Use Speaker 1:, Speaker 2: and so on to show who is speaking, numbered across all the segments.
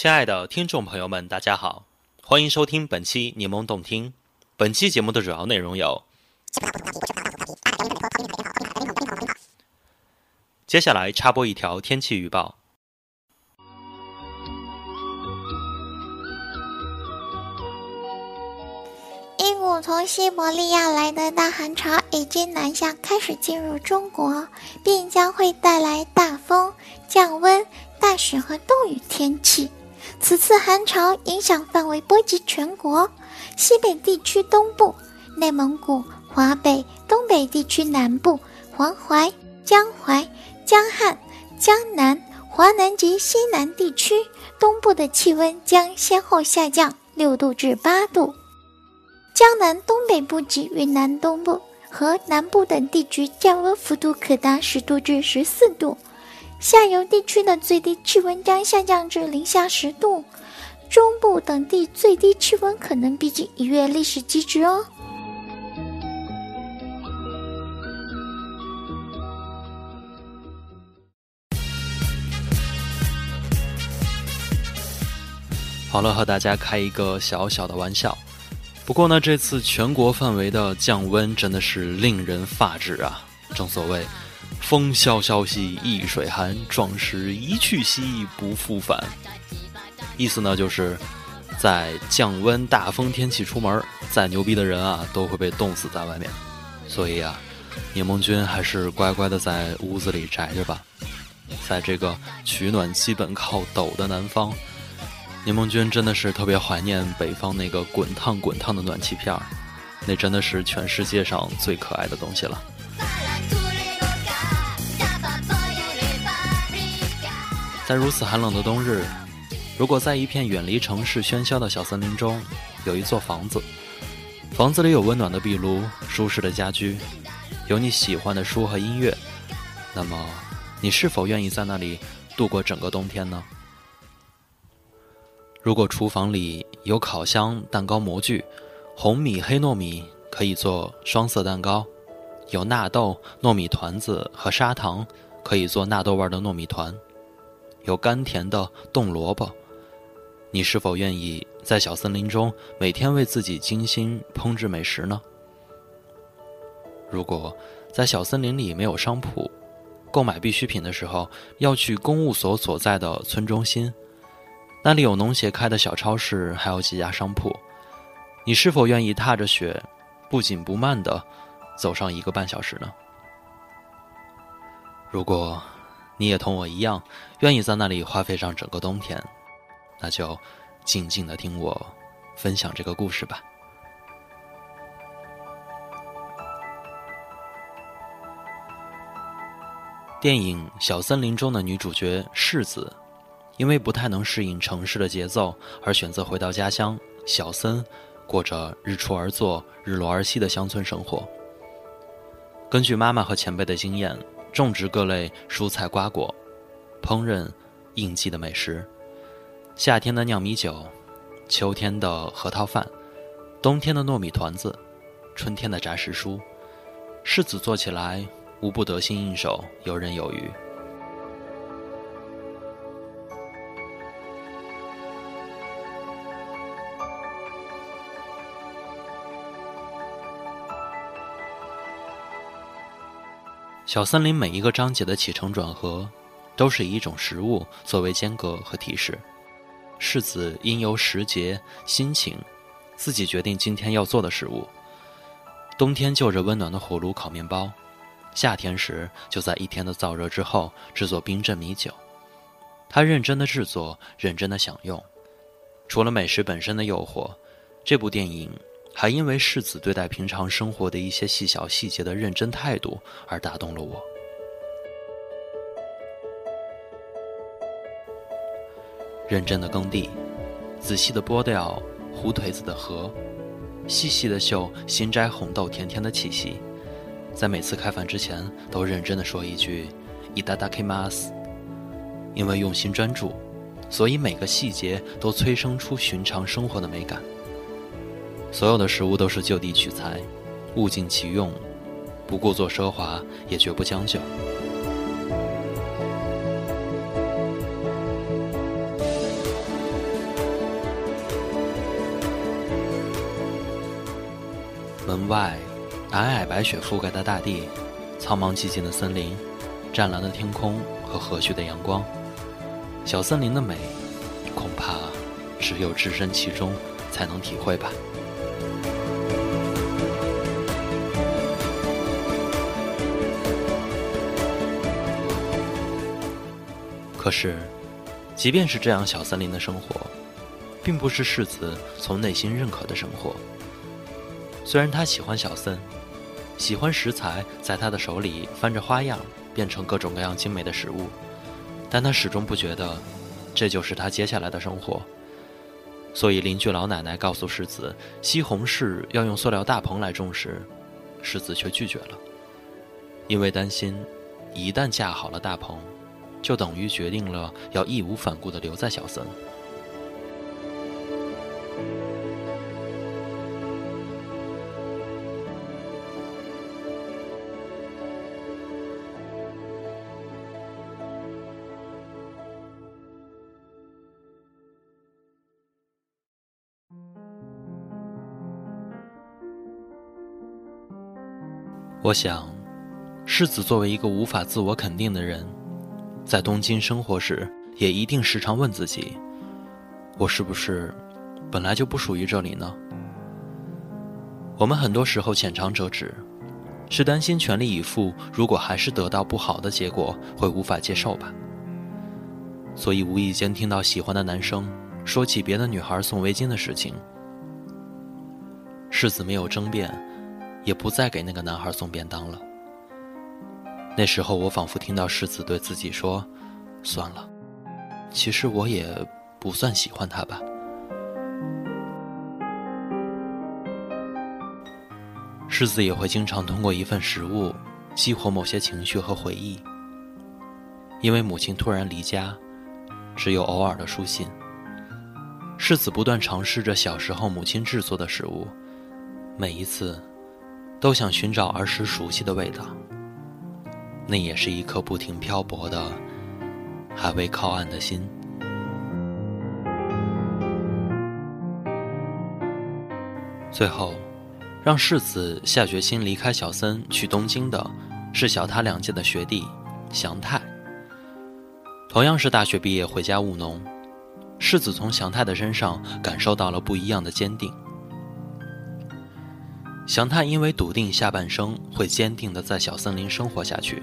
Speaker 1: 亲爱的听众朋友们，大家好，欢迎收听本期柠檬动听。本期节目的主要内容有：接下来插播一条天气预报。
Speaker 2: 一股从西伯利亚来的大寒潮已经南下，开始进入中国，并将会带来大风、降温、大雪和冻雨天气。此次寒潮影响范围波及全国，西北地区东部、内蒙古、华北、东北地区南部、黄淮、江淮、江汉、江南、华南及西南地区东部的气温将先后下降六度至八度。江南东北部及云南东部和南部等地区降温幅度可达十度至十四度，下游地区的最低气温将下降至零下十度，中部等地最低气温可能逼近一月历史极值哦。
Speaker 1: 好了，和大家开一个小小的玩笑。不过呢，这次全国范围的降温真的是令人发指啊！正所谓“风萧萧兮易水寒，壮士一去兮不复返”，意思呢就是在降温大风天气出门，再牛逼的人啊都会被冻死在外面。所以啊，柠檬君还是乖乖的在屋子里宅着吧，在这个取暖基本靠抖的南方。柠檬君真的是特别怀念北方那个滚烫滚烫的暖气片儿，那真的是全世界上最可爱的东西了。在如此寒冷的冬日，如果在一片远离城市喧嚣的小森林中，有一座房子，房子里有温暖的壁炉、舒适的家居，有你喜欢的书和音乐，那么，你是否愿意在那里度过整个冬天呢？如果厨房里有烤箱、蛋糕模具，红米、黑糯米可以做双色蛋糕；有纳豆、糯米团子和砂糖，可以做纳豆味的糯米团；有甘甜的冻萝卜，你是否愿意在小森林中每天为自己精心烹制美食呢？如果在小森林里没有商铺，购买必需品的时候要去公务所所在的村中心。那里有农协开的小超市，还有几家商铺。你是否愿意踏着雪，不紧不慢的走上一个半小时呢？如果你也同我一样，愿意在那里花费上整个冬天，那就静静的听我分享这个故事吧。电影《小森林》中的女主角世子。因为不太能适应城市的节奏，而选择回到家乡小森，过着日出而作、日落而息的乡村生活。根据妈妈和前辈的经验，种植各类蔬菜瓜果，烹饪应季的美食。夏天的酿米酒，秋天的核桃饭，冬天的糯米团子，春天的炸时蔬，世子做起来无不得心应手，游刃有余。小森林每一个章节的起承转合，都是以一种食物作为间隔和提示。世子因由时节、心情，自己决定今天要做的食物。冬天就着温暖的火炉烤面包，夏天时就在一天的燥热之后制作冰镇米酒。他认真的制作，认真的享用。除了美食本身的诱惑，这部电影。还因为世子对待平常生活的一些细小细节的认真态度而打动了我。认真的耕地，仔细的剥掉胡腿子的核，细细的嗅新摘红豆甜甜的气息，在每次开饭之前都认真的说一句“伊达达 k 马斯”，因为用心专注，所以每个细节都催生出寻常生活的美感。所有的食物都是就地取材物尽其用不故作奢华也绝不将就。门外皑皑白雪覆盖的大地苍茫寂静的森林湛蓝的天空和和煦的阳光。小森林的美恐怕只有置身其中才能体会吧。可是，即便是这样小森林的生活，并不是世子从内心认可的生活。虽然他喜欢小森，喜欢食材在他的手里翻着花样，变成各种各样精美的食物，但他始终不觉得这就是他接下来的生活。所以邻居老奶奶告诉世子，西红柿要用塑料大棚来种时，世子却拒绝了，因为担心一旦架好了大棚。就等于决定了要义无反顾地留在小森。我想，世子作为一个无法自我肯定的人。在东京生活时，也一定时常问自己：我是不是本来就不属于这里呢？我们很多时候浅尝辄止，是担心全力以赴，如果还是得到不好的结果，会无法接受吧。所以无意间听到喜欢的男生说起别的女孩送围巾的事情，世子没有争辩，也不再给那个男孩送便当了。那时候，我仿佛听到世子对自己说：“算了，其实我也不算喜欢他吧。”世子也会经常通过一份食物激活某些情绪和回忆。因为母亲突然离家，只有偶尔的书信。世子不断尝试着小时候母亲制作的食物，每一次都想寻找儿时熟悉的味道。那也是一颗不停漂泊的、还未靠岸的心。最后，让世子下决心离开小森去东京的，是小他两届的学弟祥太。同样是大学毕业回家务农，世子从祥太的身上感受到了不一样的坚定。祥太因为笃定下半生会坚定的在小森林生活下去，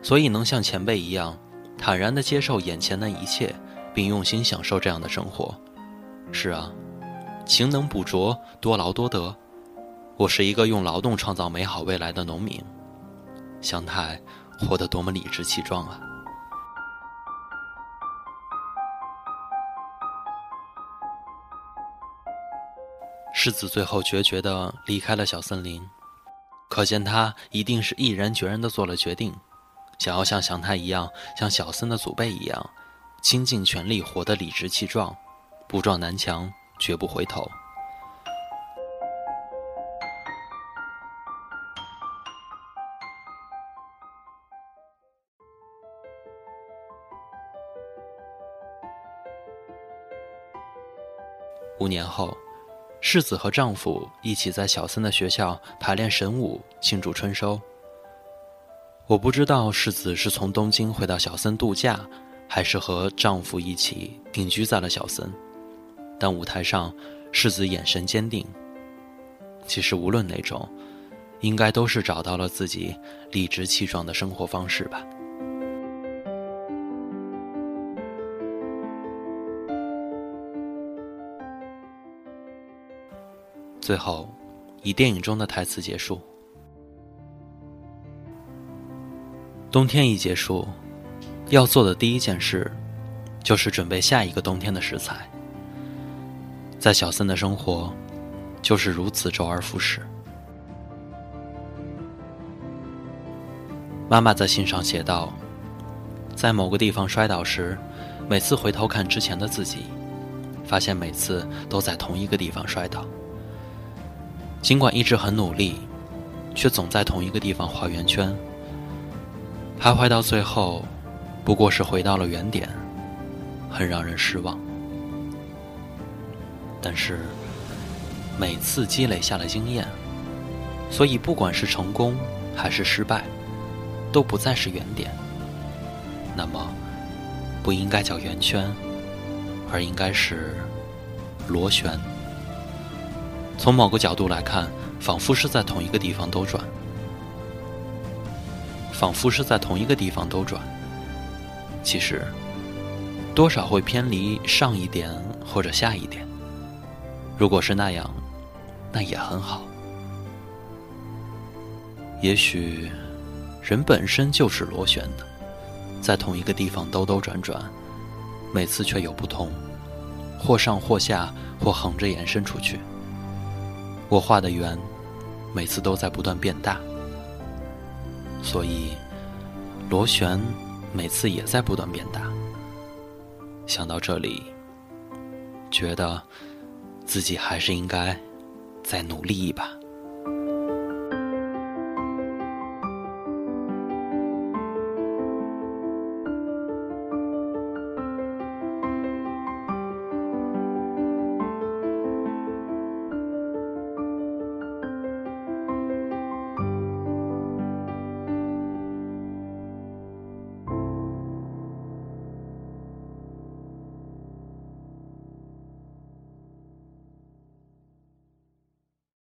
Speaker 1: 所以能像前辈一样坦然的接受眼前的一切，并用心享受这样的生活。是啊，勤能补拙，多劳多得。我是一个用劳动创造美好未来的农民。祥太活得多么理直气壮啊！世子最后决绝地离开了小森林，可见他一定是毅然决然地做了决定，想要像祥太一样，像小森的祖辈一样，倾尽全力活得理直气壮，不撞南墙绝不回头。五年后。世子和丈夫一起在小森的学校排练神舞，庆祝春收。我不知道世子是从东京回到小森度假，还是和丈夫一起定居在了小森。但舞台上，世子眼神坚定。其实无论哪种，应该都是找到了自己理直气壮的生活方式吧。最后，以电影中的台词结束。冬天一结束，要做的第一件事，就是准备下一个冬天的食材。在小森的生活，就是如此周而复始。妈妈在信上写道：“在某个地方摔倒时，每次回头看之前的自己，发现每次都在同一个地方摔倒。”尽管一直很努力，却总在同一个地方画圆圈，徘徊到最后，不过是回到了原点，很让人失望。但是，每次积累下了经验，所以不管是成功还是失败，都不再是原点。那么，不应该叫圆圈，而应该是螺旋。从某个角度来看，仿佛是在同一个地方兜转，仿佛是在同一个地方兜转。其实，多少会偏离上一点或者下一点。如果是那样，那也很好。也许，人本身就是螺旋的，在同一个地方兜兜转转，每次却有不同，或上或下，或横着延伸出去。我画的圆，每次都在不断变大，所以螺旋每次也在不断变大。想到这里，觉得自己还是应该再努力一把。